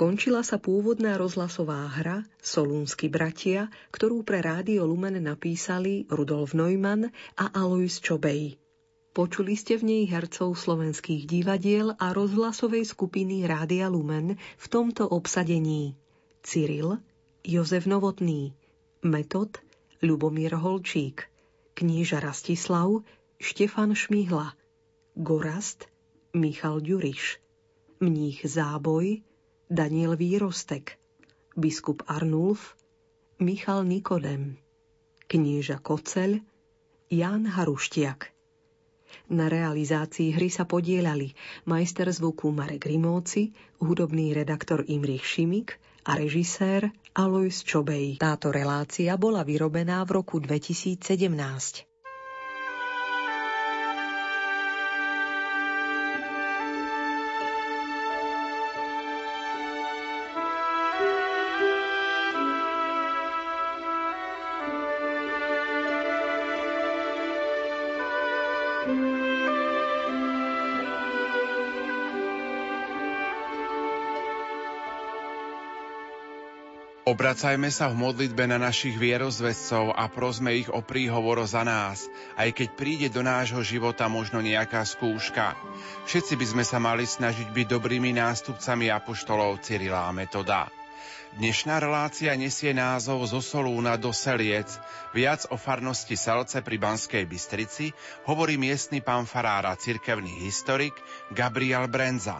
Skončila sa pôvodná rozhlasová hra Solúnsky bratia, ktorú pre Rádio Lumen napísali Rudolf Neumann a Alois Čobej. Počuli ste v nej hercov slovenských divadiel a rozhlasovej skupiny Rádia Lumen v tomto obsadení. Cyril, Jozef Novotný, Metod, Ľubomír Holčík, kníža Rastislav, Štefan Šmihla, Gorast, Michal Ďuriš, mních Záboj, Daniel Výrostek, biskup Arnulf, Michal Nikodem, knieža Koceľ, Ján Haruštiak. Na realizácii hry sa podielali majster zvuku Marek Rimóci, hudobný redaktor Imrich Šimik a režisér Alois Čobej. Táto relácia bola vyrobená v roku 2017. Obracajme sa v modlitbe na našich vierozvescov a prosme ich o príhovor za nás, aj keď príde do nášho života možno nejaká skúška. Všetci by sme sa mali snažiť byť dobrými nástupcami apoštolov Cyrila a Metoda. Dnešná relácia nesie názov zo Solúna do Seliec. Viac o farnosti Selce pri Banskej Bystrici hovorí miestny pán farára, cirkevný historik Gabriel Brenza.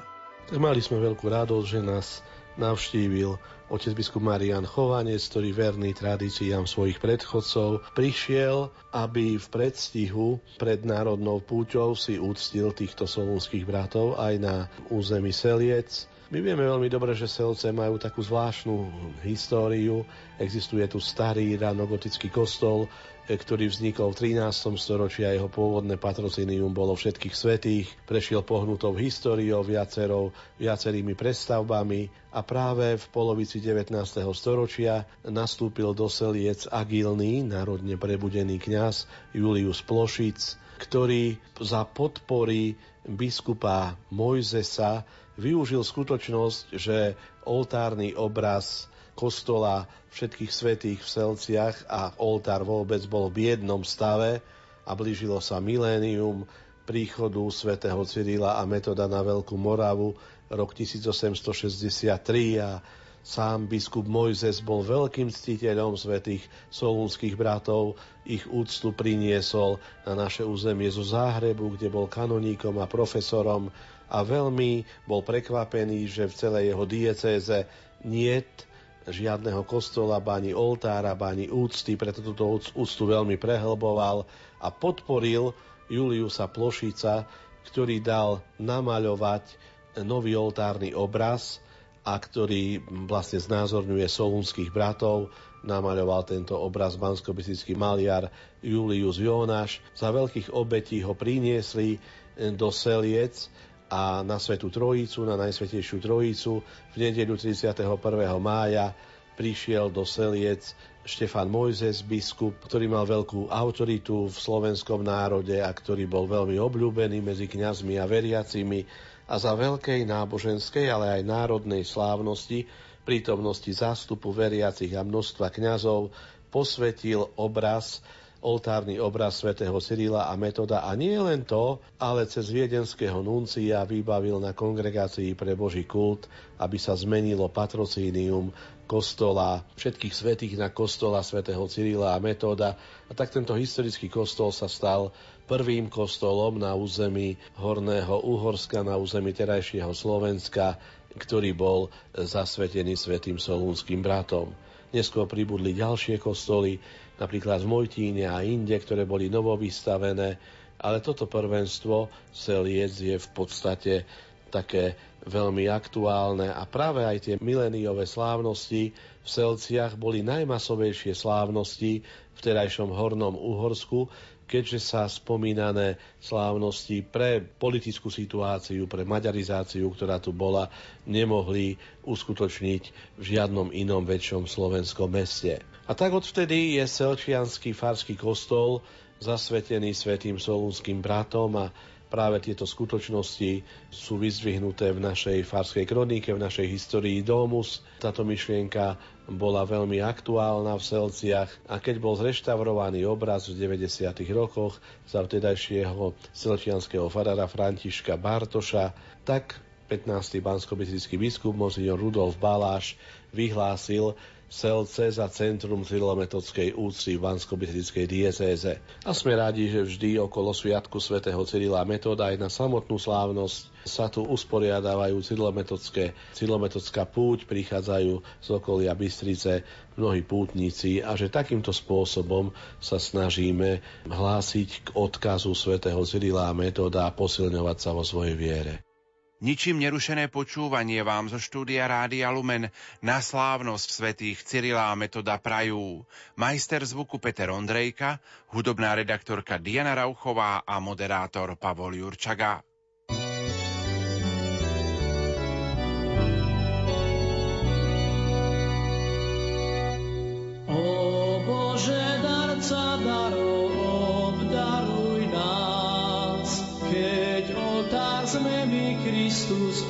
Mali sme veľkú radosť, že nás navštívil otec biskup Marian Chovanec, ktorý verný tradíciám svojich predchodcov, prišiel, aby v predstihu pred národnou púťou si úctil týchto solúnskych bratov aj na území Seliec. My vieme veľmi dobre, že Selce majú takú zvláštnu históriu. Existuje tu starý ranogotický kostol, E, ktorý vznikol v 13. storočí a jeho pôvodné patrocinium bolo všetkých svetých, prešiel pohnutou históriou viacerou, viacerými prestavbami a práve v polovici 19. storočia nastúpil do Seliec agilný, národne prebudený kňaz Julius Plošic, ktorý za podpory biskupa Mojzesa využil skutočnosť, že oltárny obraz kostola všetkých svetých v Selciach a oltár vôbec bol v jednom stave a blížilo sa milénium príchodu svätého Cyrila a Metoda na Veľkú Moravu rok 1863 a Sám biskup Mojzes bol veľkým ctiteľom svetých solúnskych bratov, ich úctu priniesol na naše územie zo Záhrebu, kde bol kanoníkom a profesorom a veľmi bol prekvapený, že v celej jeho diecéze niet žiadneho kostola, báni oltára, báni úcty, preto túto úctu veľmi prehlboval a podporil Juliusa Plošica, ktorý dal namaľovať nový oltárny obraz a ktorý vlastne znázorňuje solúnskych bratov. Namaľoval tento obraz bansko maliar Julius Jonáš. Za veľkých obetí ho priniesli do Seliec a na Svetu Trojicu, na Najsvetejšiu Trojicu v nedeľu 31. mája prišiel do Seliec Štefan Mojzes, biskup, ktorý mal veľkú autoritu v slovenskom národe a ktorý bol veľmi obľúbený medzi kňazmi a veriacimi a za veľkej náboženskej, ale aj národnej slávnosti prítomnosti zástupu veriacich a množstva kňazov posvetil obraz oltárny obraz svätého Cyrila a Metoda a nie len to, ale cez viedenského nuncia vybavil na kongregácii pre Boží kult, aby sa zmenilo patrocínium kostola, všetkých svetých na kostola svätého Cyrila a Metoda. A tak tento historický kostol sa stal prvým kostolom na území Horného Uhorska, na území terajšieho Slovenska, ktorý bol zasvetený svetým solúnským bratom. Neskôr pribudli ďalšie kostoly, napríklad v Mojtíne a inde, ktoré boli novovystavené, ale toto prvenstvo Seliec je v podstate také veľmi aktuálne a práve aj tie miléniové slávnosti v Selciach boli najmasovejšie slávnosti v terajšom Hornom Uhorsku, keďže sa spomínané slávnosti pre politickú situáciu, pre maďarizáciu, ktorá tu bola, nemohli uskutočniť v žiadnom inom väčšom slovenskom meste. A tak odvtedy je Selčianský farský kostol zasvetený svetým solúnským bratom a práve tieto skutočnosti sú vyzdvihnuté v našej farskej kronike, v našej histórii Domus. Táto myšlienka bola veľmi aktuálna v Selciach a keď bol zreštaurovaný obraz v 90. rokoch za vtedajšieho selčianského farára Františka Bartoša, tak 15. bansko biskup Monsignor Rudolf Baláš vyhlásil Selce za centrum cyrilometodskej úcty v bansko diecéze. A sme rádi, že vždy okolo sviatku svätého Cyrila Metoda aj na samotnú slávnosť sa tu usporiadávajú cyrilometodské, cyrilometodská púť, prichádzajú z okolia Bystrice mnohí pútnici a že takýmto spôsobom sa snažíme hlásiť k odkazu svätého Cyrila Metoda a posilňovať sa vo svojej viere. Ničím nerušené počúvanie vám zo štúdia Rádia Lumen na slávnosť svetých Cyrila Metoda prajú majster zvuku Peter Ondrejka, hudobná redaktorka Diana Rauchová a moderátor Pavol Jurčaga.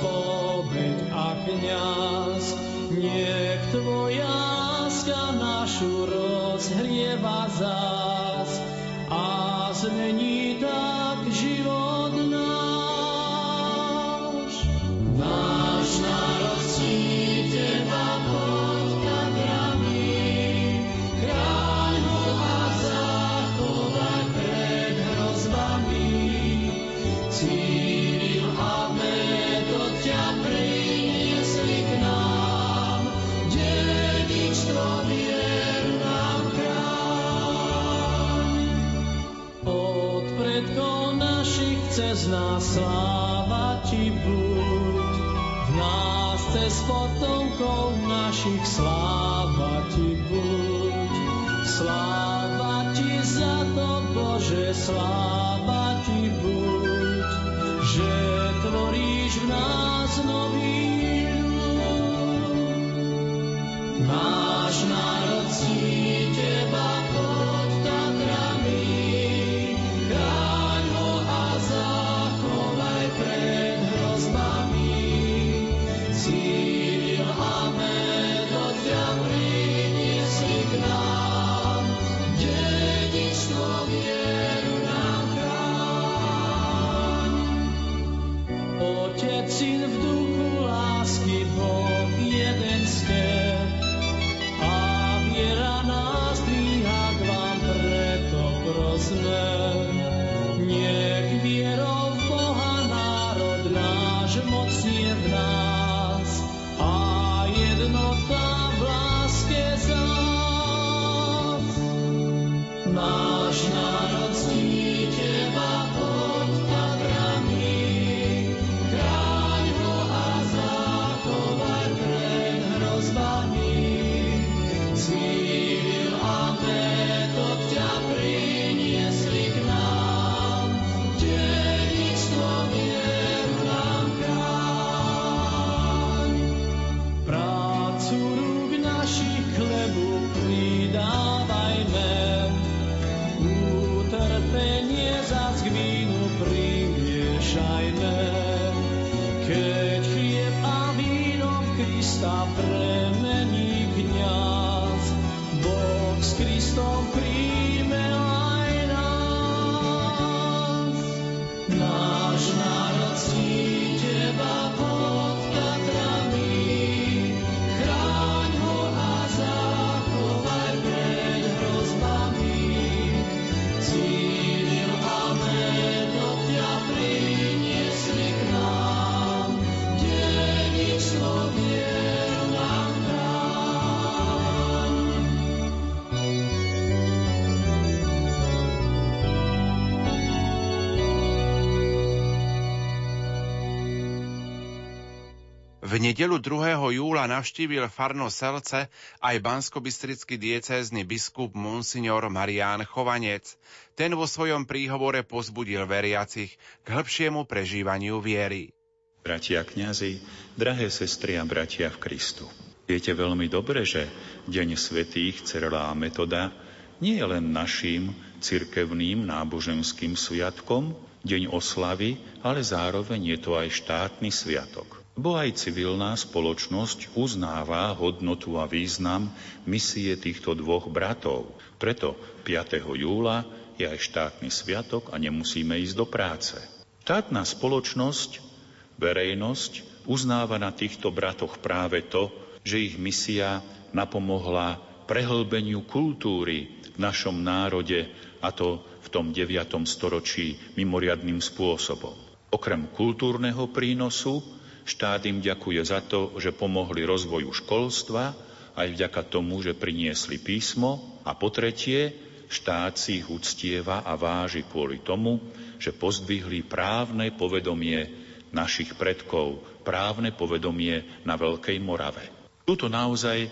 fall. V nedelu 2. júla navštívil Farno Selce aj banskobistrický diecézny biskup Monsignor Marián Chovanec. Ten vo svojom príhovore pozbudil veriacich k hĺbšiemu prežívaniu viery. Bratia kňazi, drahé sestry a bratia v Kristu. Viete veľmi dobre, že Deň svetých Cerela a Metoda nie je len naším cirkevným náboženským sviatkom, deň oslavy, ale zároveň je to aj štátny sviatok. Bo aj civilná spoločnosť uznáva hodnotu a význam misie týchto dvoch bratov. Preto 5. júla je aj štátny sviatok a nemusíme ísť do práce. Štátna spoločnosť, verejnosť uznáva na týchto bratoch práve to, že ich misia napomohla prehlbeniu kultúry v našom národe, a to v tom 9. storočí mimoriadným spôsobom. Okrem kultúrneho prínosu štát im ďakuje za to, že pomohli rozvoju školstva, aj vďaka tomu, že priniesli písmo a po tretie, štát si ich uctieva a váži kvôli tomu, že pozdvihli právne povedomie našich predkov, právne povedomie na Veľkej Morave. Tuto naozaj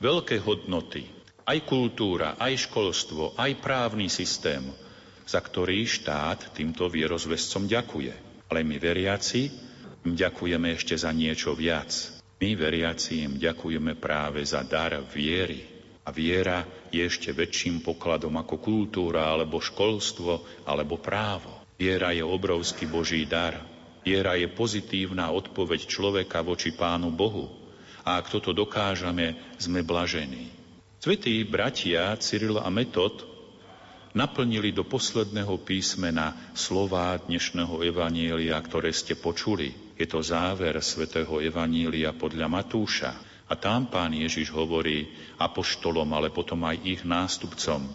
veľké hodnoty, aj kultúra, aj školstvo, aj právny systém, za ktorý štát týmto vierozvescom ďakuje. Ale my veriaci ďakujeme ešte za niečo viac. My veriaci ďakujeme práve za dar viery. A viera je ešte väčším pokladom ako kultúra, alebo školstvo, alebo právo. Viera je obrovský Boží dar. Viera je pozitívna odpoveď človeka voči Pánu Bohu. A ak toto dokážeme, sme blažení. Svetí bratia Cyril a Metod naplnili do posledného písmena slová dnešného evanielia, ktoré ste počuli. Je to záver svätého evanília podľa Matúša. A tam pán Ježiš hovorí apoštolom, ale potom aj ich nástupcom.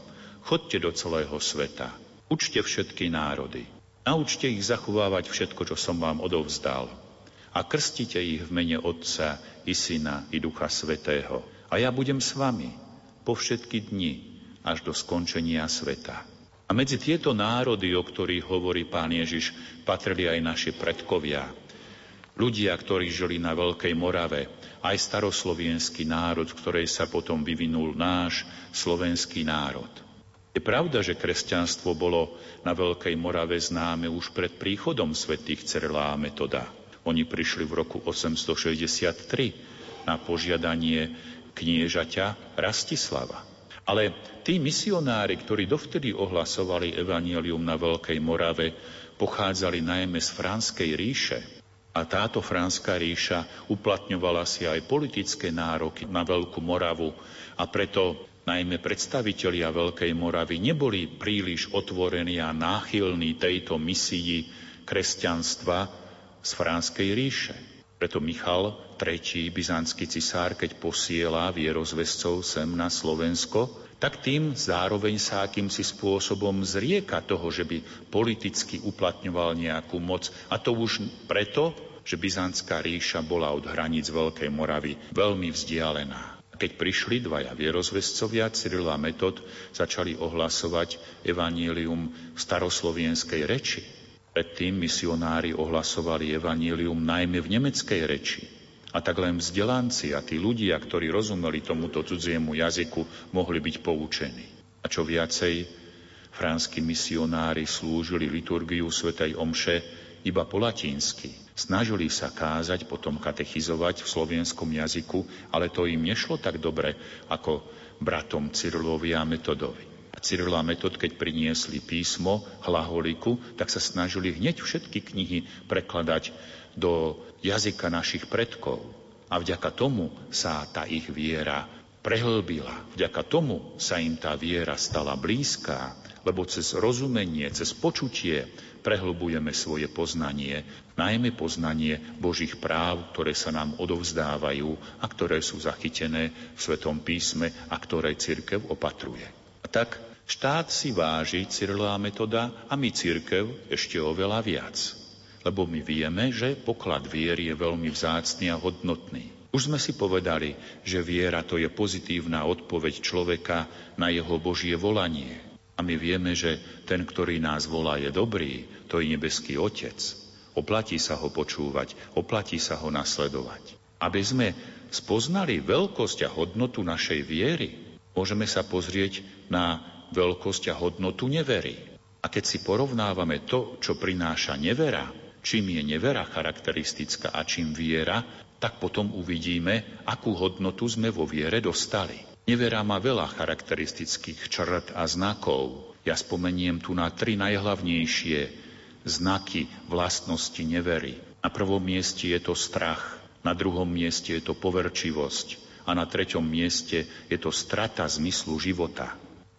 Chodte do celého sveta, učte všetky národy, naučte ich zachovávať všetko, čo som vám odovzdal a krstite ich v mene Otca i Syna i Ducha Svetého. A ja budem s vami po všetky dni až do skončenia sveta. A medzi tieto národy, o ktorých hovorí pán Ježiš, patrili aj naši predkovia. Ľudia, ktorí žili na Veľkej Morave, aj staroslovenský národ, ktorej sa potom vyvinul náš slovenský národ. Je pravda, že kresťanstvo bolo na Veľkej Morave známe už pred príchodom svätých Cerlá a Metoda. Oni prišli v roku 863 na požiadanie kniežaťa Rastislava. Ale tí misionári, ktorí dovtedy ohlasovali evanílium na Veľkej Morave, pochádzali najmä z Franskej ríše. A táto Franská ríša uplatňovala si aj politické nároky na Veľkú Moravu a preto najmä predstavitelia Veľkej Moravy neboli príliš otvorení a náchylní tejto misii kresťanstva z Franskej ríše. Preto Michal III. byzantský cisár, keď posiela vierozvescov sem na Slovensko, tak tým zároveň sa akýmsi spôsobom zrieka toho, že by politicky uplatňoval nejakú moc. A to už preto, že Byzantská ríša bola od hraníc Veľkej Moravy veľmi vzdialená. Keď prišli dvaja vierozvescovia, Cyril a Metod, začali ohlasovať evanílium v staroslovenskej reči. Predtým misionári ohlasovali evanílium najmä v nemeckej reči. A tak len vzdelanci a tí ľudia, ktorí rozumeli tomuto cudziemu jazyku, mohli byť poučení. A čo viacej, franskí misionári slúžili liturgiu svätej Omše iba po latinsky. Snažili sa kázať, potom katechizovať v slovenskom jazyku, ale to im nešlo tak dobre ako bratom Cyrilovi a Metodovi. A Cyril a Metod, keď priniesli písmo, hlaholiku, tak sa snažili hneď všetky knihy prekladať do jazyka našich predkov. A vďaka tomu sa tá ich viera prehlbila. Vďaka tomu sa im tá viera stala blízká, lebo cez rozumenie, cez počutie prehlbujeme svoje poznanie, najmä poznanie Božích práv, ktoré sa nám odovzdávajú a ktoré sú zachytené v Svetom písme a ktoré církev opatruje. A tak štát si váži Cyrila metoda a my církev ešte oveľa viac. Lebo my vieme, že poklad viery je veľmi vzácný a hodnotný. Už sme si povedali, že viera to je pozitívna odpoveď človeka na jeho Božie volanie. A my vieme, že ten, ktorý nás volá, je dobrý, to je nebeský Otec. Oplatí sa ho počúvať, oplatí sa ho nasledovať. Aby sme spoznali veľkosť a hodnotu našej viery, môžeme sa pozrieť na veľkosť a hodnotu nevery. A keď si porovnávame to, čo prináša nevera, čím je nevera charakteristická a čím viera, tak potom uvidíme, akú hodnotu sme vo viere dostali. Nevera má veľa charakteristických črt a znakov. Ja spomeniem tu na tri najhlavnejšie znaky vlastnosti nevery. Na prvom mieste je to strach, na druhom mieste je to poverčivosť a na treťom mieste je to strata zmyslu života.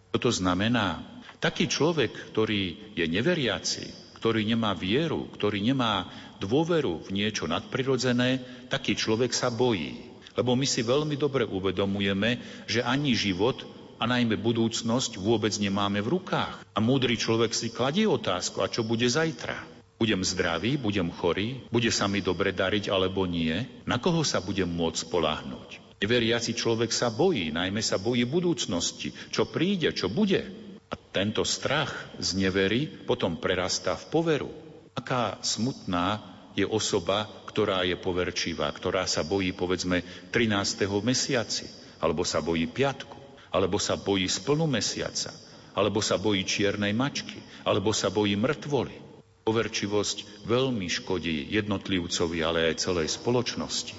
Čo to znamená? Taký človek, ktorý je neveriaci, ktorý nemá vieru, ktorý nemá dôveru v niečo nadprirodzené, taký človek sa bojí. Lebo my si veľmi dobre uvedomujeme, že ani život a najmä budúcnosť vôbec nemáme v rukách. A múdry človek si kladie otázku, a čo bude zajtra? Budem zdravý, budem chorý, bude sa mi dobre dariť alebo nie? Na koho sa budem môcť poláhnuť? Neveriaci človek sa bojí, najmä sa bojí budúcnosti, čo príde, čo bude. A tento strach z nevery potom prerastá v poveru. Aká smutná je osoba, ktorá je poverčivá, ktorá sa bojí, povedzme, 13. mesiaci, alebo sa bojí piatku, alebo sa bojí splnu mesiaca, alebo sa bojí čiernej mačky, alebo sa bojí mŕtvoly. Poverčivosť veľmi škodí jednotlivcovi, ale aj celej spoločnosti.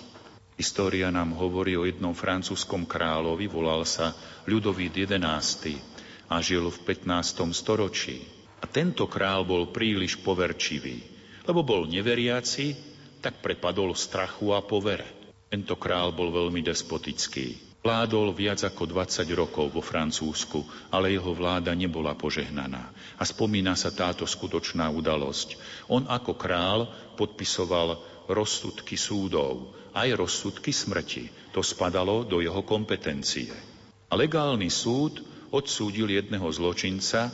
História nám hovorí o jednom francúzskom kráľovi, volal sa Ľudovít XI a žil v 15. storočí. A tento král bol príliš poverčivý, lebo bol neveriaci, tak prepadol strachu a povere. Tento král bol veľmi despotický. Vládol viac ako 20 rokov vo Francúzsku, ale jeho vláda nebola požehnaná. A spomína sa táto skutočná udalosť. On ako král podpisoval rozsudky súdov, aj rozsudky smrti. To spadalo do jeho kompetencie. A legálny súd odsúdil jedného zločinca,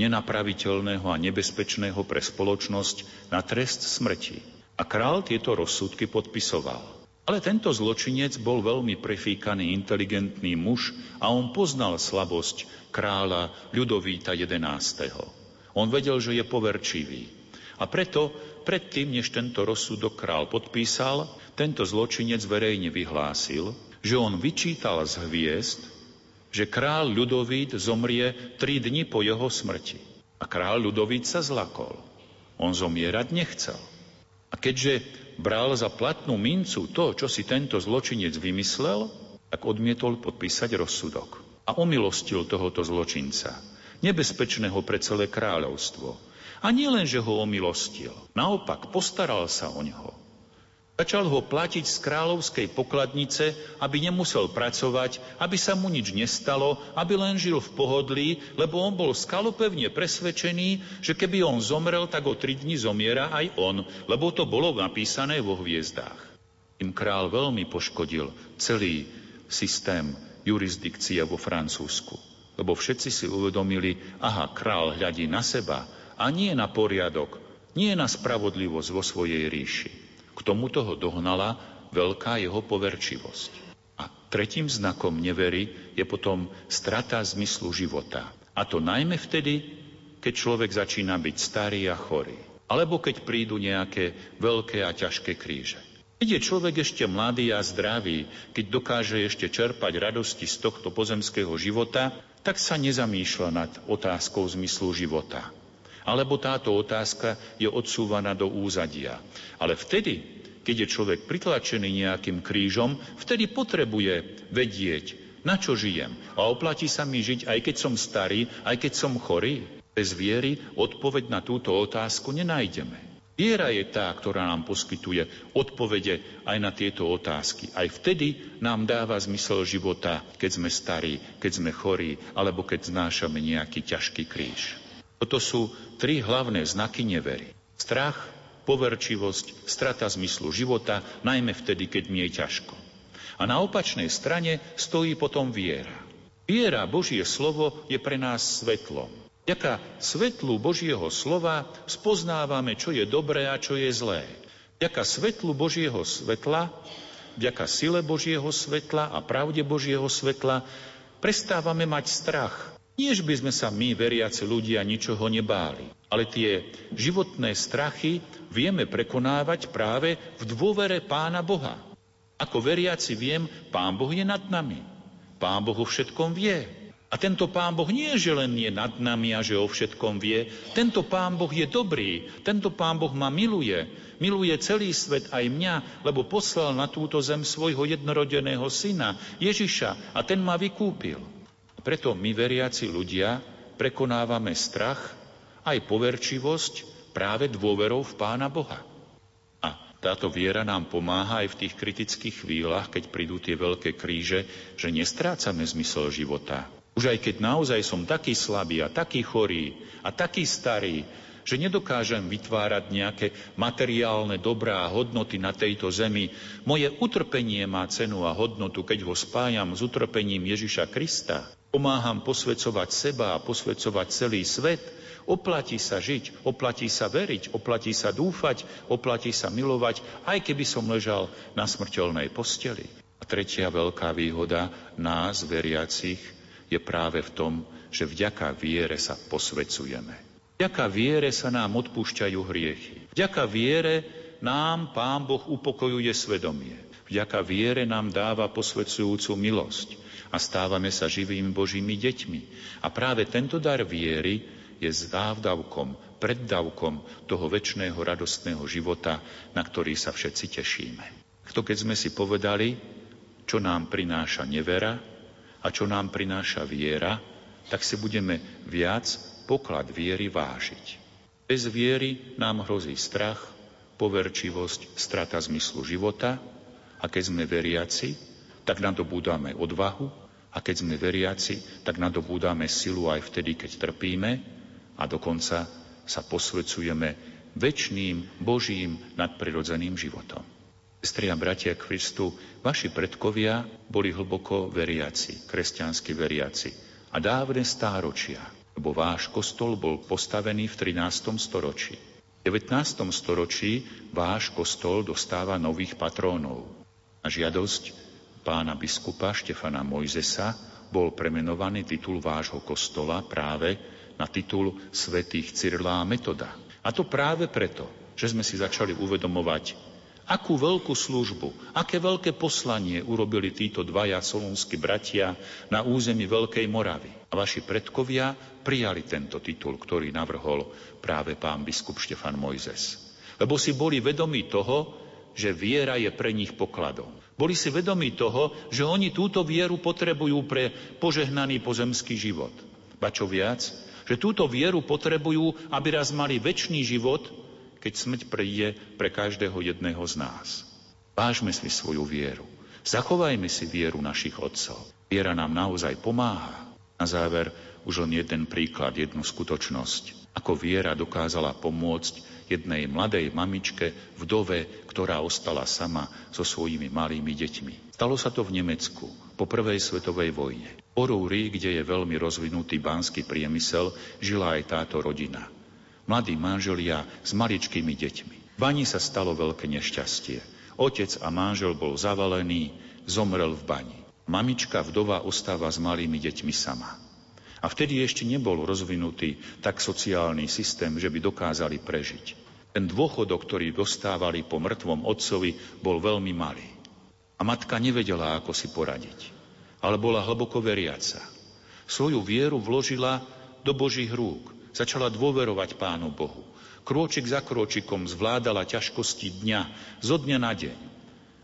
nenapraviteľného a nebezpečného pre spoločnosť, na trest smrti. A král tieto rozsudky podpisoval. Ale tento zločinec bol veľmi prefíkaný, inteligentný muž a on poznal slabosť kráľa Ľudovíta XI. On vedel, že je poverčivý. A preto, predtým, než tento rozsudok král podpísal, tento zločinec verejne vyhlásil, že on vyčítal z hviezd, že král Ľudovít zomrie tri dni po jeho smrti. A král Ľudovít sa zlakol. On zomierať nechcel. A keďže bral za platnú mincu to, čo si tento zločinec vymyslel, tak odmietol podpísať rozsudok. A omilostil tohoto zločinca, nebezpečného pre celé kráľovstvo. A nie len, že ho omilostil, naopak postaral sa o neho. Začal ho platiť z kráľovskej pokladnice, aby nemusel pracovať, aby sa mu nič nestalo, aby len žil v pohodlí, lebo on bol skalopevne presvedčený, že keby on zomrel, tak o tri dni zomiera aj on, lebo to bolo napísané vo hviezdách. Tým král veľmi poškodil celý systém jurisdikcie vo Francúzsku. Lebo všetci si uvedomili, aha, král hľadí na seba a nie na poriadok, nie na spravodlivosť vo svojej ríši. K tomuto ho dohnala veľká jeho poverčivosť. A tretím znakom nevery je potom strata zmyslu života. A to najmä vtedy, keď človek začína byť starý a chorý. Alebo keď prídu nejaké veľké a ťažké kríže. Keď je človek ešte mladý a zdravý, keď dokáže ešte čerpať radosti z tohto pozemského života, tak sa nezamýšľa nad otázkou zmyslu života alebo táto otázka je odsúvaná do úzadia. Ale vtedy, keď je človek pritlačený nejakým krížom, vtedy potrebuje vedieť, na čo žijem. A oplatí sa mi žiť, aj keď som starý, aj keď som chorý. Bez viery odpoveď na túto otázku nenájdeme. Viera je tá, ktorá nám poskytuje odpovede aj na tieto otázky. Aj vtedy nám dáva zmysel života, keď sme starí, keď sme chorí, alebo keď znášame nejaký ťažký kríž. Toto sú tri hlavné znaky nevery. Strach, poverčivosť, strata zmyslu života, najmä vtedy, keď mi je ťažko. A na opačnej strane stojí potom viera. Viera, Božie slovo, je pre nás svetlom. Ďaká svetlu Božieho slova spoznávame, čo je dobré a čo je zlé. Ďaká svetlu Božieho svetla, ďaká sile Božieho svetla a pravde Božieho svetla prestávame mať strach nie, že by sme sa my, veriaci ľudia, ničoho nebáli, ale tie životné strachy vieme prekonávať práve v dôvere Pána Boha. Ako veriaci viem, Pán Boh je nad nami. Pán Boh o všetkom vie. A tento Pán Boh nie, že len je nad nami a že o všetkom vie. Tento Pán Boh je dobrý. Tento Pán Boh ma miluje. Miluje celý svet aj mňa, lebo poslal na túto zem svojho jednorodeného syna, Ježiša, a ten ma vykúpil. Preto my veriaci ľudia prekonávame strach, aj poverčivosť, práve dôverou v Pána Boha. A táto viera nám pomáha aj v tých kritických chvíľach, keď prídu tie veľké kríže, že nestrácame zmysel života. Už aj keď naozaj som taký slabý a taký chorý a taký starý, že nedokážem vytvárať nejaké materiálne dobrá hodnoty na tejto zemi. Moje utrpenie má cenu a hodnotu, keď ho spájam s utrpením Ježiša Krista. Pomáham posvedcovať seba a posvedcovať celý svet. Oplatí sa žiť, oplatí sa veriť, oplatí sa dúfať, oplatí sa milovať, aj keby som ležal na smrteľnej posteli. A tretia veľká výhoda nás, veriacich, je práve v tom, že vďaka viere sa posvecujeme. Vďaka viere sa nám odpúšťajú hriechy. Vďaka viere nám Pán Boh upokojuje svedomie. Vďaka viere nám dáva posvedcujúcu milosť a stávame sa živými Božími deťmi. A práve tento dar viery je závdavkom, preddavkom toho väčšného radostného života, na ktorý sa všetci tešíme. To keď sme si povedali, čo nám prináša nevera a čo nám prináša viera, tak si budeme viac poklad viery vážiť. Bez viery nám hrozí strach, poverčivosť, strata zmyslu života a keď sme veriaci, tak nadobúdame odvahu a keď sme veriaci, tak nadobúdame silu aj vtedy, keď trpíme a dokonca sa posvedcujeme väčšným Božím nadprirodzeným životom. Sestri a bratia Kristu, vaši predkovia boli hlboko veriaci, kresťanskí veriaci a dávne stáročia lebo váš kostol bol postavený v 13. storočí. V 19. storočí váš kostol dostáva nových patrónov. Na žiadosť pána biskupa Štefana Mojzesa bol premenovaný titul vášho kostola práve na titul svätých Cyrlá Metoda. A to práve preto, že sme si začali uvedomovať Akú veľkú službu, aké veľké poslanie urobili títo dvaja solúnsky bratia na území Veľkej Moravy. A vaši predkovia prijali tento titul, ktorý navrhol práve pán biskup Štefan Mojzes. Lebo si boli vedomí toho, že viera je pre nich pokladom. Boli si vedomí toho, že oni túto vieru potrebujú pre požehnaný pozemský život. Ba čo viac, že túto vieru potrebujú, aby raz mali väčší život, keď smrť príde pre každého jedného z nás. Vážme si svoju vieru. Zachovajme si vieru našich otcov. Viera nám naozaj pomáha. Na záver už len jeden príklad, jednu skutočnosť. Ako viera dokázala pomôcť jednej mladej mamičke, vdove, ktorá ostala sama so svojimi malými deťmi. Stalo sa to v Nemecku po prvej svetovej vojne. Po Rúri, kde je veľmi rozvinutý banský priemysel, žila aj táto rodina mladí manželia s maličkými deťmi. V bani sa stalo veľké nešťastie. Otec a manžel bol zavalený, zomrel v bani. Mamička vdova ostáva s malými deťmi sama. A vtedy ešte nebol rozvinutý tak sociálny systém, že by dokázali prežiť. Ten dôchodok, ktorý dostávali po mŕtvom otcovi, bol veľmi malý. A matka nevedela, ako si poradiť. Ale bola hlboko veriaca. Svoju vieru vložila do Božích rúk Začala dôverovať Pánu Bohu. Krôčik za krôčikom zvládala ťažkosti dňa, zo dňa na deň.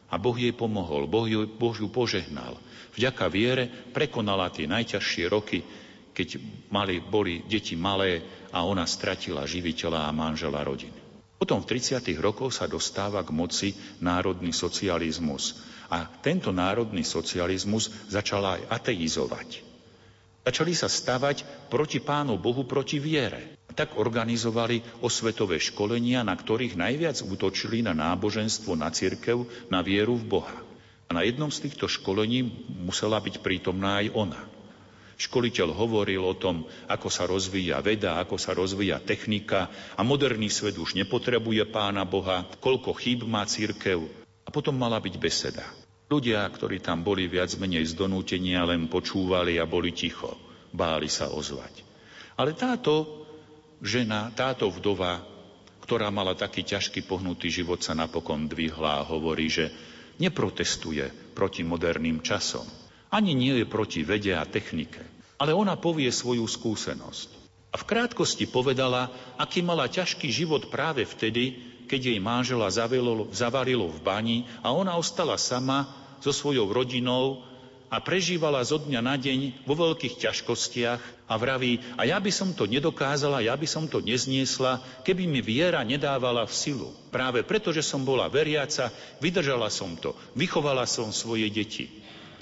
A Boh jej pomohol, Boh ju, boh ju požehnal. Vďaka viere prekonala tie najťažšie roky, keď mali, boli deti malé a ona stratila živiteľa a manžela rodiny. Potom v 30. rokoch sa dostáva k moci národný socializmus. A tento národný socializmus začal aj ateizovať. Začali sa stavať proti Pánu Bohu, proti viere. Tak organizovali osvetové školenia, na ktorých najviac útočili na náboženstvo, na cirkev, na vieru v Boha. A na jednom z týchto školení musela byť prítomná aj ona. Školiteľ hovoril o tom, ako sa rozvíja veda, ako sa rozvíja technika a moderný svet už nepotrebuje pána Boha, koľko chýb má církev. A potom mala byť beseda. Ľudia, ktorí tam boli viac menej z donútenia, len počúvali a boli ticho. Báli sa ozvať. Ale táto žena, táto vdova, ktorá mala taký ťažký pohnutý život, sa napokon dvihla a hovorí, že neprotestuje proti moderným časom. Ani nie je proti vede a technike. Ale ona povie svoju skúsenosť. A v krátkosti povedala, aký mala ťažký život práve vtedy, keď jej manžela zavarilo, zavarilo v bani a ona ostala sama so svojou rodinou a prežívala zo dňa na deň vo veľkých ťažkostiach a vraví, a ja by som to nedokázala, ja by som to nezniesla, keby mi viera nedávala v silu. Práve preto, že som bola veriaca, vydržala som to, vychovala som svoje deti.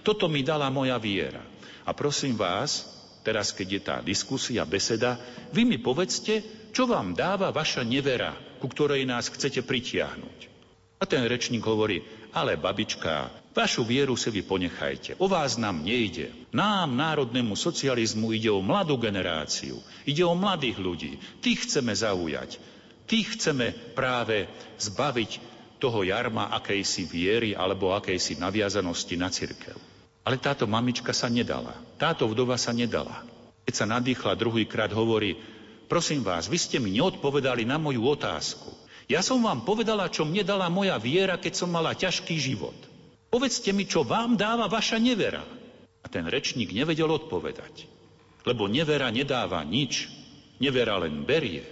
Toto mi dala moja viera. A prosím vás, teraz keď je tá diskusia, beseda, vy mi povedzte, čo vám dáva vaša nevera, ku ktorej nás chcete pritiahnuť. A ten rečník hovorí, ale babička, vašu vieru si vy ponechajte. O vás nám nejde. Nám, národnému socializmu, ide o mladú generáciu. Ide o mladých ľudí. Tých chceme zaujať. Tých chceme práve zbaviť toho jarma akejsi viery alebo akejsi naviazanosti na cirkev. Ale táto mamička sa nedala. Táto vdova sa nedala. Keď sa nadýchla druhýkrát, hovorí, prosím vás, vy ste mi neodpovedali na moju otázku. Ja som vám povedala, čo mne dala moja viera, keď som mala ťažký život. Povedzte mi, čo vám dáva vaša nevera. A ten rečník nevedel odpovedať. Lebo nevera nedáva nič. Nevera len berie.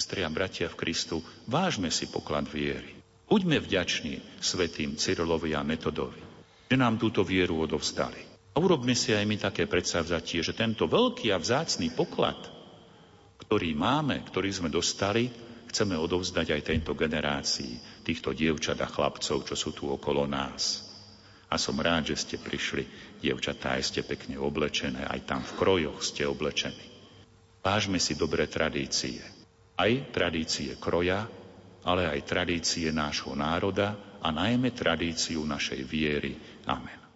Sestri a bratia v Kristu, vážme si poklad viery. Buďme vďační svetým Cyrilovi a Metodovi, že nám túto vieru odovzdali. A urobme si aj my také predsavzatie, že tento veľký a vzácný poklad, ktorý máme, ktorý sme dostali, chceme odovzdať aj tejto generácii týchto dievčat a chlapcov, čo sú tu okolo nás. A som rád, že ste prišli, dievčatá, aj ste pekne oblečené, aj tam v krojoch ste oblečení. Vážme si dobré tradície. Aj tradície kroja, ale aj tradície nášho národa a najmä tradíciu našej viery. Amen.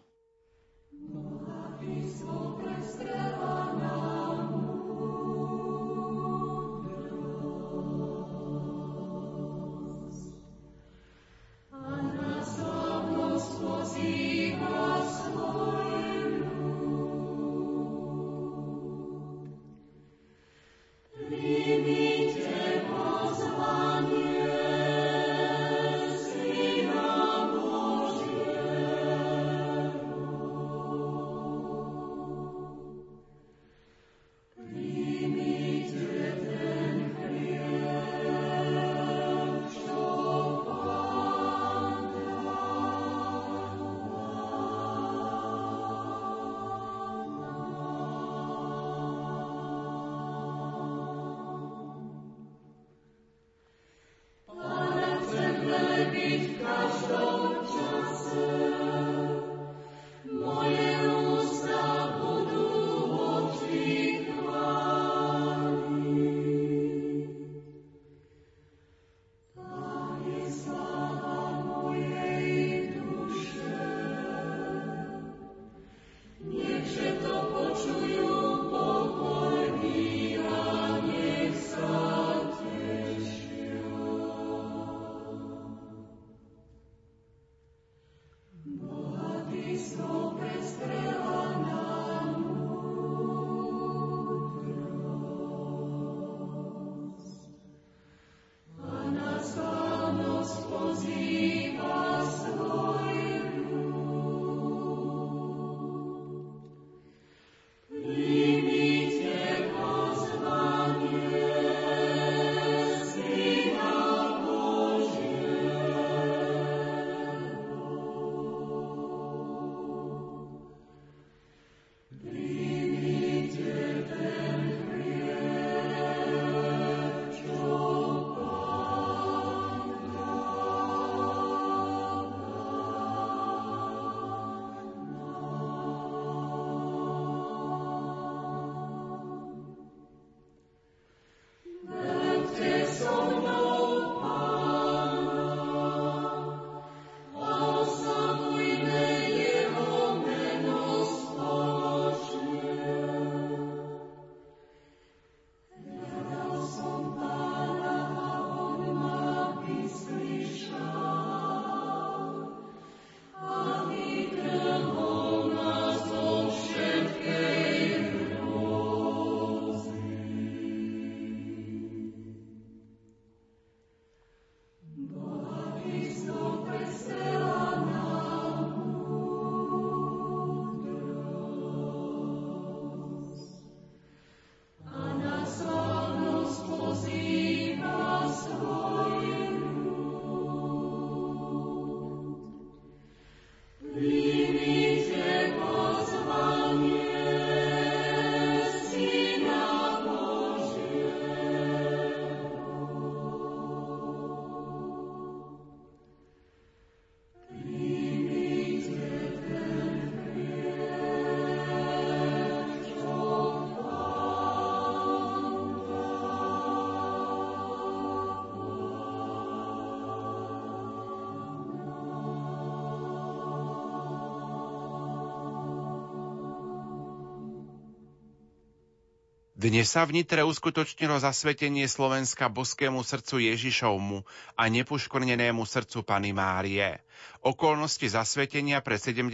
Dnes sa v Nitre uskutočnilo zasvetenie Slovenska boskému srdcu Ježišovmu a nepoškvrnenému srdcu Pany Márie. Okolnosti zasvetenia pred 70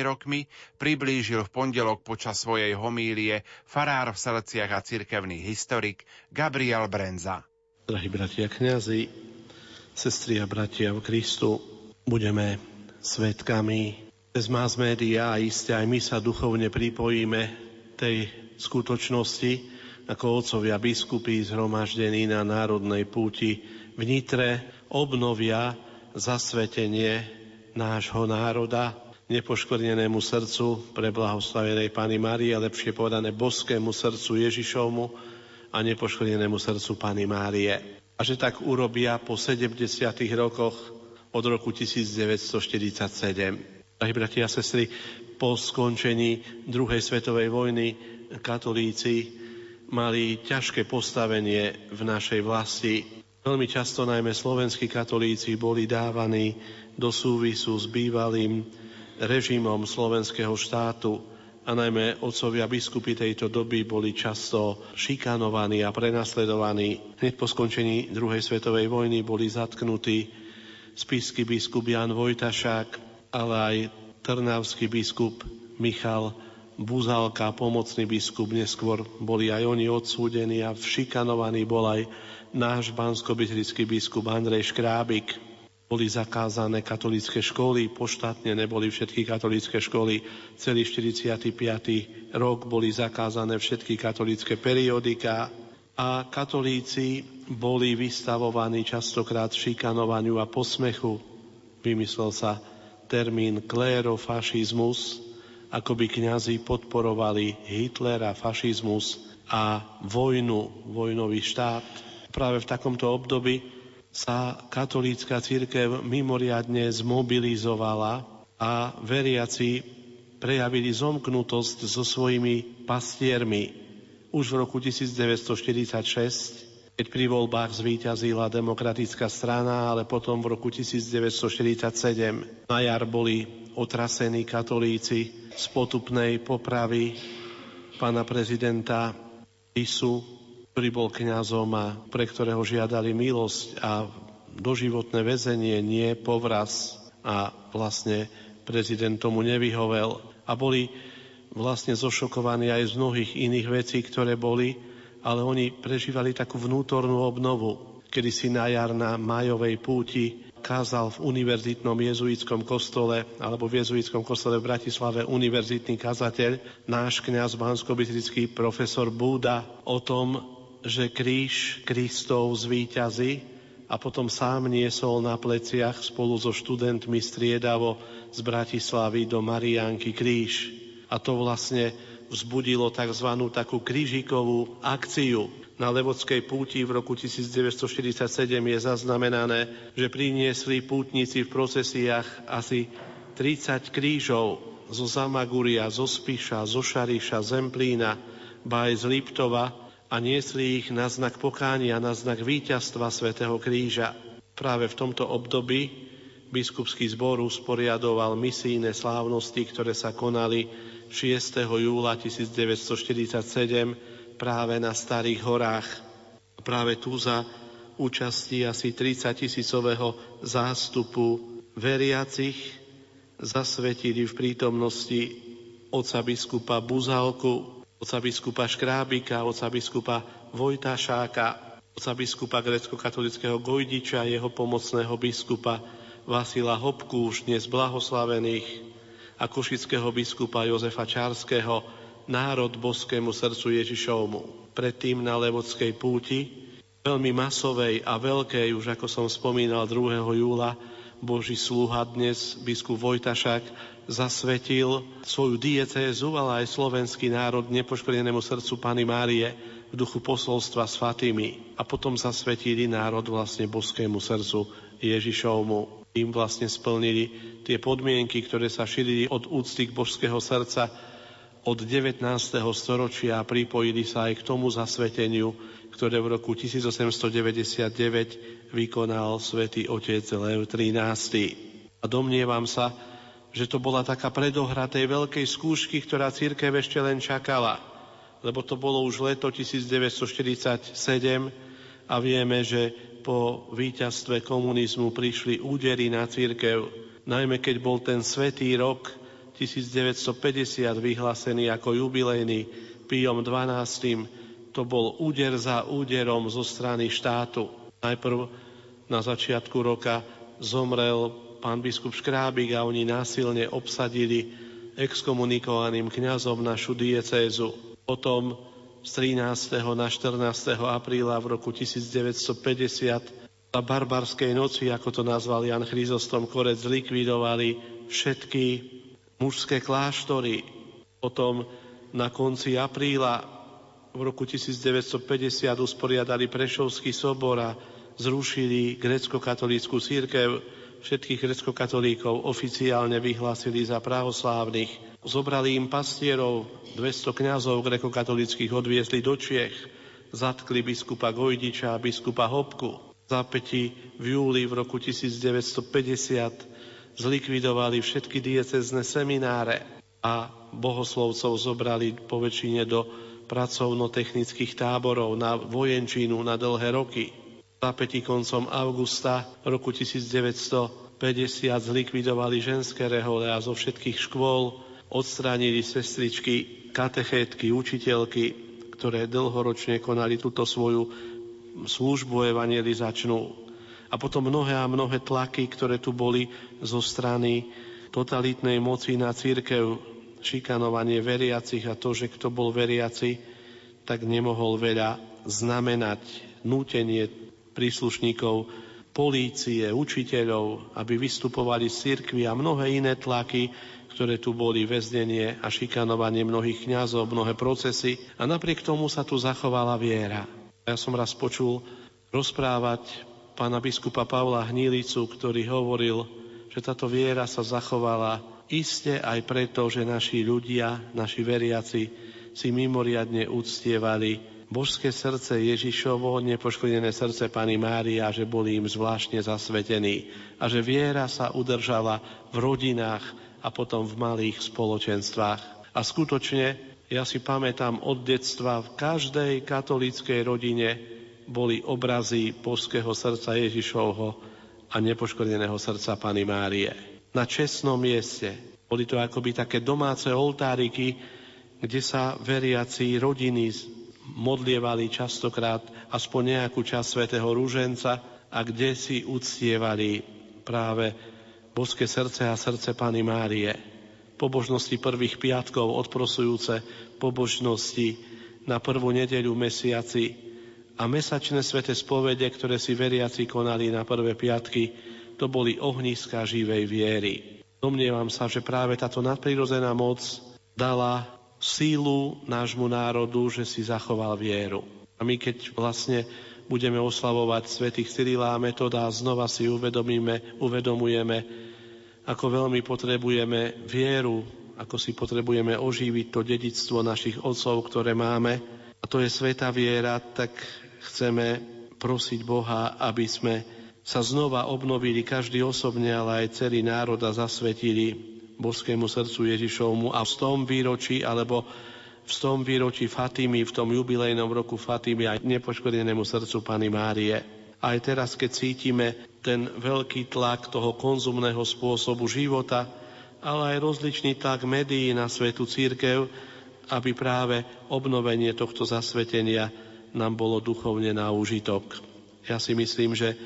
rokmi priblížil v pondelok počas svojej homílie farár v Seleciach a cirkevný historik Gabriel Brenza. Drahí bratia kňazi, sestri a bratia v Kristu, budeme svetkami cez mass media a iste aj my sa duchovne pripojíme tej skutočnosti, ako otcovia biskupy zhromaždení na národnej púti v Nitre obnovia zasvetenie nášho národa nepoškvrnenému srdcu pre blahoslavenej Pany Márie, lepšie povedané boskému srdcu Ježišovmu a nepoškvrnenému srdcu Pany Márie. A že tak urobia po 70 rokoch od roku 1947. Drahí bratia a sestry, po skončení druhej svetovej vojny katolíci mali ťažké postavenie v našej vlasti. Veľmi často najmä slovenskí katolíci boli dávaní do súvisu s bývalým režimom slovenského štátu a najmä otcovia biskupy tejto doby boli často šikanovaní a prenasledovaní. Hneď po skončení druhej svetovej vojny boli zatknutí spisky biskup Jan Vojtašák, ale aj trnavský biskup Michal Buzalka, pomocný biskup, neskôr boli aj oni odsúdení a všikanovaný bol aj náš bansko biskup Andrej Škrábik. Boli zakázané katolické školy, poštátne neboli všetky katolické školy. Celý 45. rok boli zakázané všetky katolické periodika a katolíci boli vystavovaní častokrát šikanovaniu a posmechu. Vymyslel sa termín klérofašizmus, ako by kňazi podporovali Hitlera, fašizmus a vojnu, vojnový štát. Práve v takomto období sa katolícka církev mimoriadne zmobilizovala a veriaci prejavili zomknutosť so svojimi pastiermi. Už v roku 1946, keď pri voľbách zvíťazila demokratická strana, ale potom v roku 1947 na jar boli otrasení katolíci z potupnej popravy pána prezidenta Isu, ktorý bol kňazom a pre ktorého žiadali milosť a doživotné väzenie, nie povraz. A vlastne prezident tomu nevyhovel. A boli vlastne zošokovaní aj z mnohých iných vecí, ktoré boli, ale oni prežívali takú vnútornú obnovu, kedy si na jar na majovej púti kázal v univerzitnom jezuitskom kostole alebo v jezuitskom kostole v Bratislave univerzitný kazateľ, náš kňaz bansko profesor Búda o tom, že kríž Kristov zvíťazí a potom sám niesol na pleciach spolu so študentmi striedavo z Bratislavy do Mariánky kríž. A to vlastne vzbudilo tzv. takú krížikovú akciu na Levodskej púti v roku 1947 je zaznamenané, že priniesli pútnici v procesiách asi 30 krížov zo Zamaguria, zo Spiša, zo Šariša, Zemplína, ba aj z Liptova a niesli ich na znak pokánia, na znak víťazstva svätého Kríža. Práve v tomto období biskupský zbor usporiadoval misijné slávnosti, ktoré sa konali 6. júla 1947 práve na Starých horách. Práve tu za účasti asi 30 tisícového zástupu veriacich zasvetili v prítomnosti oca biskupa Buzalku, oca biskupa Škrábika, oca biskupa Vojtašáka, oca biskupa grecko-katolického Gojdiča, jeho pomocného biskupa Vasila Hopku, už dnes blahoslavených, a košického biskupa Jozefa Čárskeho, národ boskému srdcu Ježišovmu. Predtým na Levodskej púti, veľmi masovej a veľkej, už ako som spomínal 2. júla, Boží sluha dnes, biskup Vojtašák, zasvetil svoju diecézu, ale aj slovenský národ nepoškodenému srdcu Pany Márie v duchu posolstva s Fatými. A potom zasvetili národ vlastne boskému srdcu Ježišovmu. Im vlastne splnili tie podmienky, ktoré sa šírili od úcty k božského srdca od 19. storočia pripojili sa aj k tomu zasveteniu, ktoré v roku 1899 vykonal svätý otec Lev XIII. A domnievam sa, že to bola taká predohra tej veľkej skúšky, ktorá církev ešte len čakala. lebo to bolo už leto 1947 a vieme, že po víťazstve komunizmu prišli údery na církev, najmä keď bol ten svetý rok 1950 vyhlásený ako jubilejný Pijom 12. To bol úder za úderom zo strany štátu. Najprv na začiatku roka zomrel pán biskup Škrábik a oni násilne obsadili exkomunikovaným kňazom našu diecézu. Potom z 13. na 14. apríla v roku 1950 za barbarskej noci, ako to nazval Jan Chryzostom Korec, zlikvidovali všetky mužské kláštory. Potom na konci apríla v roku 1950 usporiadali Prešovský sobor a zrušili grecko-katolícku církev. Všetkých grecko-katolíkov oficiálne vyhlásili za pravoslávnych. Zobrali im pastierov, 200 kňazov grekokatolických odviezli do Čiech, zatkli biskupa Gojdiča a biskupa Hopku. Zápäti v júli v roku 1950 zlikvidovali všetky diecezne semináre a bohoslovcov zobrali po väčšine do pracovno-technických táborov na vojenčínu na dlhé roky. Zápäti koncom augusta roku 1950 zlikvidovali ženské rehole a zo všetkých škôl odstránili sestričky, katechétky, učiteľky, ktoré dlhoročne konali túto svoju službu evangelizačnú. A potom mnohé a mnohé tlaky, ktoré tu boli zo strany totalitnej moci na církev, šikanovanie veriacich a to, že kto bol veriaci, tak nemohol veľa znamenať nútenie príslušníkov polície, učiteľov, aby vystupovali z cirkvi a mnohé iné tlaky, ktoré tu boli, väznenie a šikanovanie mnohých kňazov, mnohé procesy a napriek tomu sa tu zachovala viera. Ja som raz počul rozprávať pána biskupa Pavla Hnílicu, ktorý hovoril, že táto viera sa zachovala iste aj preto, že naši ľudia, naši veriaci si mimoriadne uctievali božské srdce Ježišovo, nepoškodené srdce Pani Mária, že boli im zvláštne zasvetení a že viera sa udržala v rodinách, a potom v malých spoločenstvách. A skutočne, ja si pamätám od detstva, v každej katolíckej rodine boli obrazy božského srdca Ježišovho a nepoškodeného srdca Pany Márie. Na čestnom mieste. Boli to akoby také domáce oltáriky, kde sa veriaci rodiny modlievali častokrát aspoň nejakú časť svätého Rúženca a kde si uctievali práve boské srdce a srdce Pany Márie, pobožnosti prvých piatkov odprosujúce pobožnosti na prvú nedeľu mesiaci a mesačné svete spovede, ktoré si veriaci konali na prvé piatky, to boli ohniska živej viery. Domnievam sa, že práve táto nadprirodzená moc dala sílu nášmu národu, že si zachoval vieru. A my keď vlastne budeme oslavovať svätých Cyrila a Metoda a znova si uvedomíme, uvedomujeme, ako veľmi potrebujeme vieru, ako si potrebujeme oživiť to dedictvo našich otcov, ktoré máme. A to je sveta viera, tak chceme prosiť Boha, aby sme sa znova obnovili každý osobne, ale aj celý národ a zasvetili božskému srdcu Ježišovmu a v tom výročí, alebo v tom výročí Fatimy, v tom jubilejnom roku Fatimy aj nepoškodenému srdcu Pany Márie. Aj teraz, keď cítime ten veľký tlak toho konzumného spôsobu života, ale aj rozličný tlak médií na svetu církev, aby práve obnovenie tohto zasvetenia nám bolo duchovne na úžitok. Ja si myslím, že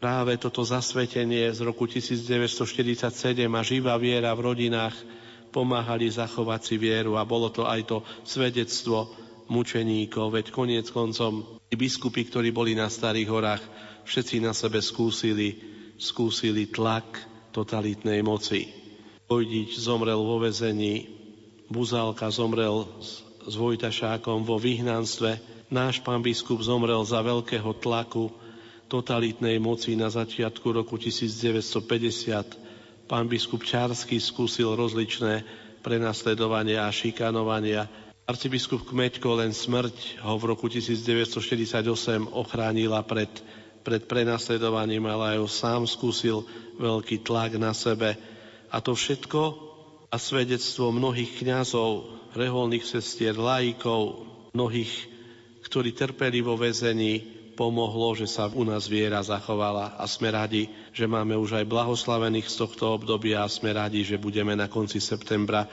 práve toto zasvetenie z roku 1947 a živá viera v rodinách pomáhali zachovať si vieru a bolo to aj to svedectvo mučeníkov, veď koniec koncom biskupy, ktorí boli na Starých horách, všetci na sebe skúsili, skúsili tlak totalitnej moci. Vojdič zomrel vo vezení, Buzálka zomrel s, s Vojtašákom vo vyhnanstve, náš pán biskup zomrel za veľkého tlaku totalitnej moci na začiatku roku 1950. Pán biskup Čársky skúsil rozličné prenasledovania a šikanovania. Arcibiskup Kmeďko len smrť ho v roku 1948 ochránila pred pred prenasledovaním, ale aj ho sám skúsil veľký tlak na sebe. A to všetko a svedectvo mnohých kňazov, reholných sestier, laikov, mnohých, ktorí trpeli vo väzení, pomohlo, že sa u nás viera zachovala a sme radi, že máme už aj blahoslavených z tohto obdobia a sme radi, že budeme na konci septembra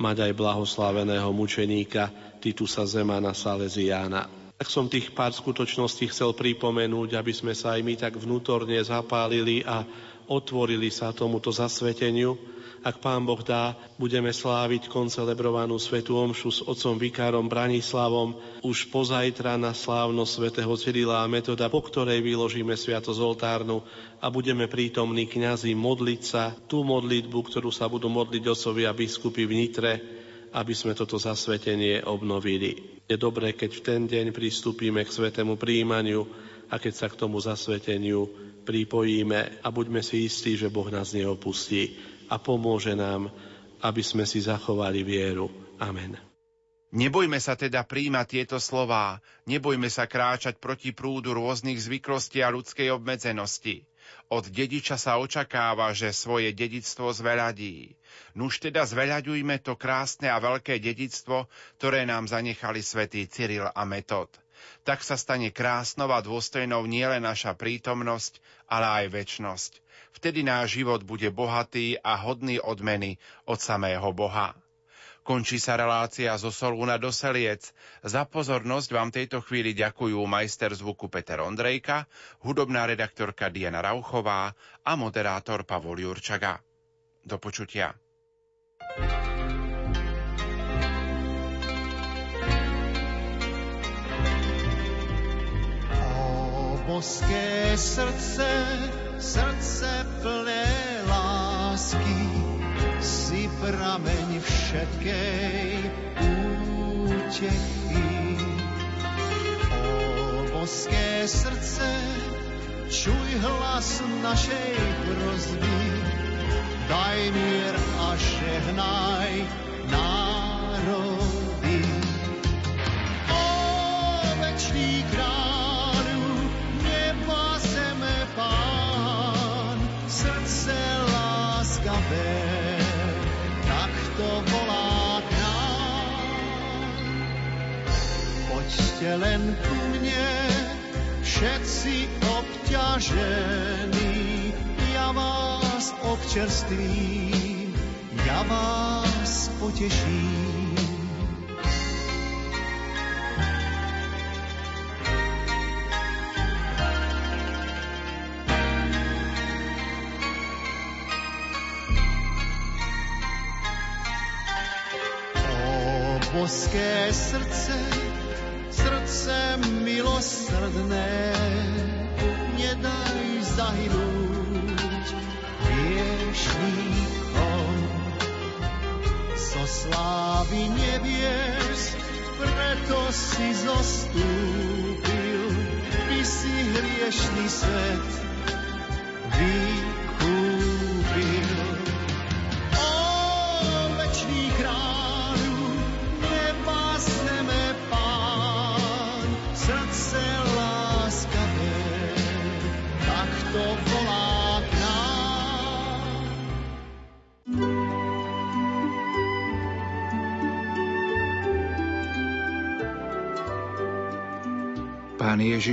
mať aj blahoslaveného mučeníka Titusa Zemana Salesiána. Tak som tých pár skutočností chcel pripomenúť, aby sme sa aj my tak vnútorne zapálili a otvorili sa tomuto zasveteniu, ak Pán Boh dá, budeme sláviť koncelebrovanú svetú omšu s otcom vikárom Branislavom už pozajtra na slávnosť svätého Cyrila a Metoda, po ktorej vyložíme sviatosť oltárnu a budeme prítomní kňazi modliť sa tú modlitbu, ktorú sa budú modliť otcovia biskupy v Nitre, aby sme toto zasvetenie obnovili. Je dobré, keď v ten deň pristúpime k svetému príjmaniu a keď sa k tomu zasveteniu pripojíme a buďme si istí, že Boh nás neopustí a pomôže nám, aby sme si zachovali vieru. Amen. Nebojme sa teda príjmať tieto slová, nebojme sa kráčať proti prúdu rôznych zvyklostí a ľudskej obmedzenosti. Od dediča sa očakáva, že svoje dedictvo zveľadí. Nuž teda zveľaďujme to krásne a veľké dedictvo, ktoré nám zanechali svätý Cyril a Metod. Tak sa stane krásnou a dôstojnou nielen naša prítomnosť, ale aj väčnosť. Vtedy náš život bude bohatý a hodný odmeny od samého Boha. Končí sa relácia zo Solúna do Seliec. Za pozornosť vám tejto chvíli ďakujú majster zvuku Peter Ondrejka, hudobná redaktorka Diana Rauchová a moderátor Pavol Jurčaga. Do počutia. Boské srdce srdce plné lásky, si prameň všetkej útechy. O boské srdce, čuj hlas našej prozby, daj mier a žehnaj národy. O večný král, Poďte len ku mne, všetci obťažení, ja vás občerstvím, ja vás poteším. boské srdce milosrdné, nedaj zahynúť hriešníkom. Zo slávy nebies, preto si zostúpil, by si hriešný svet vykúpil.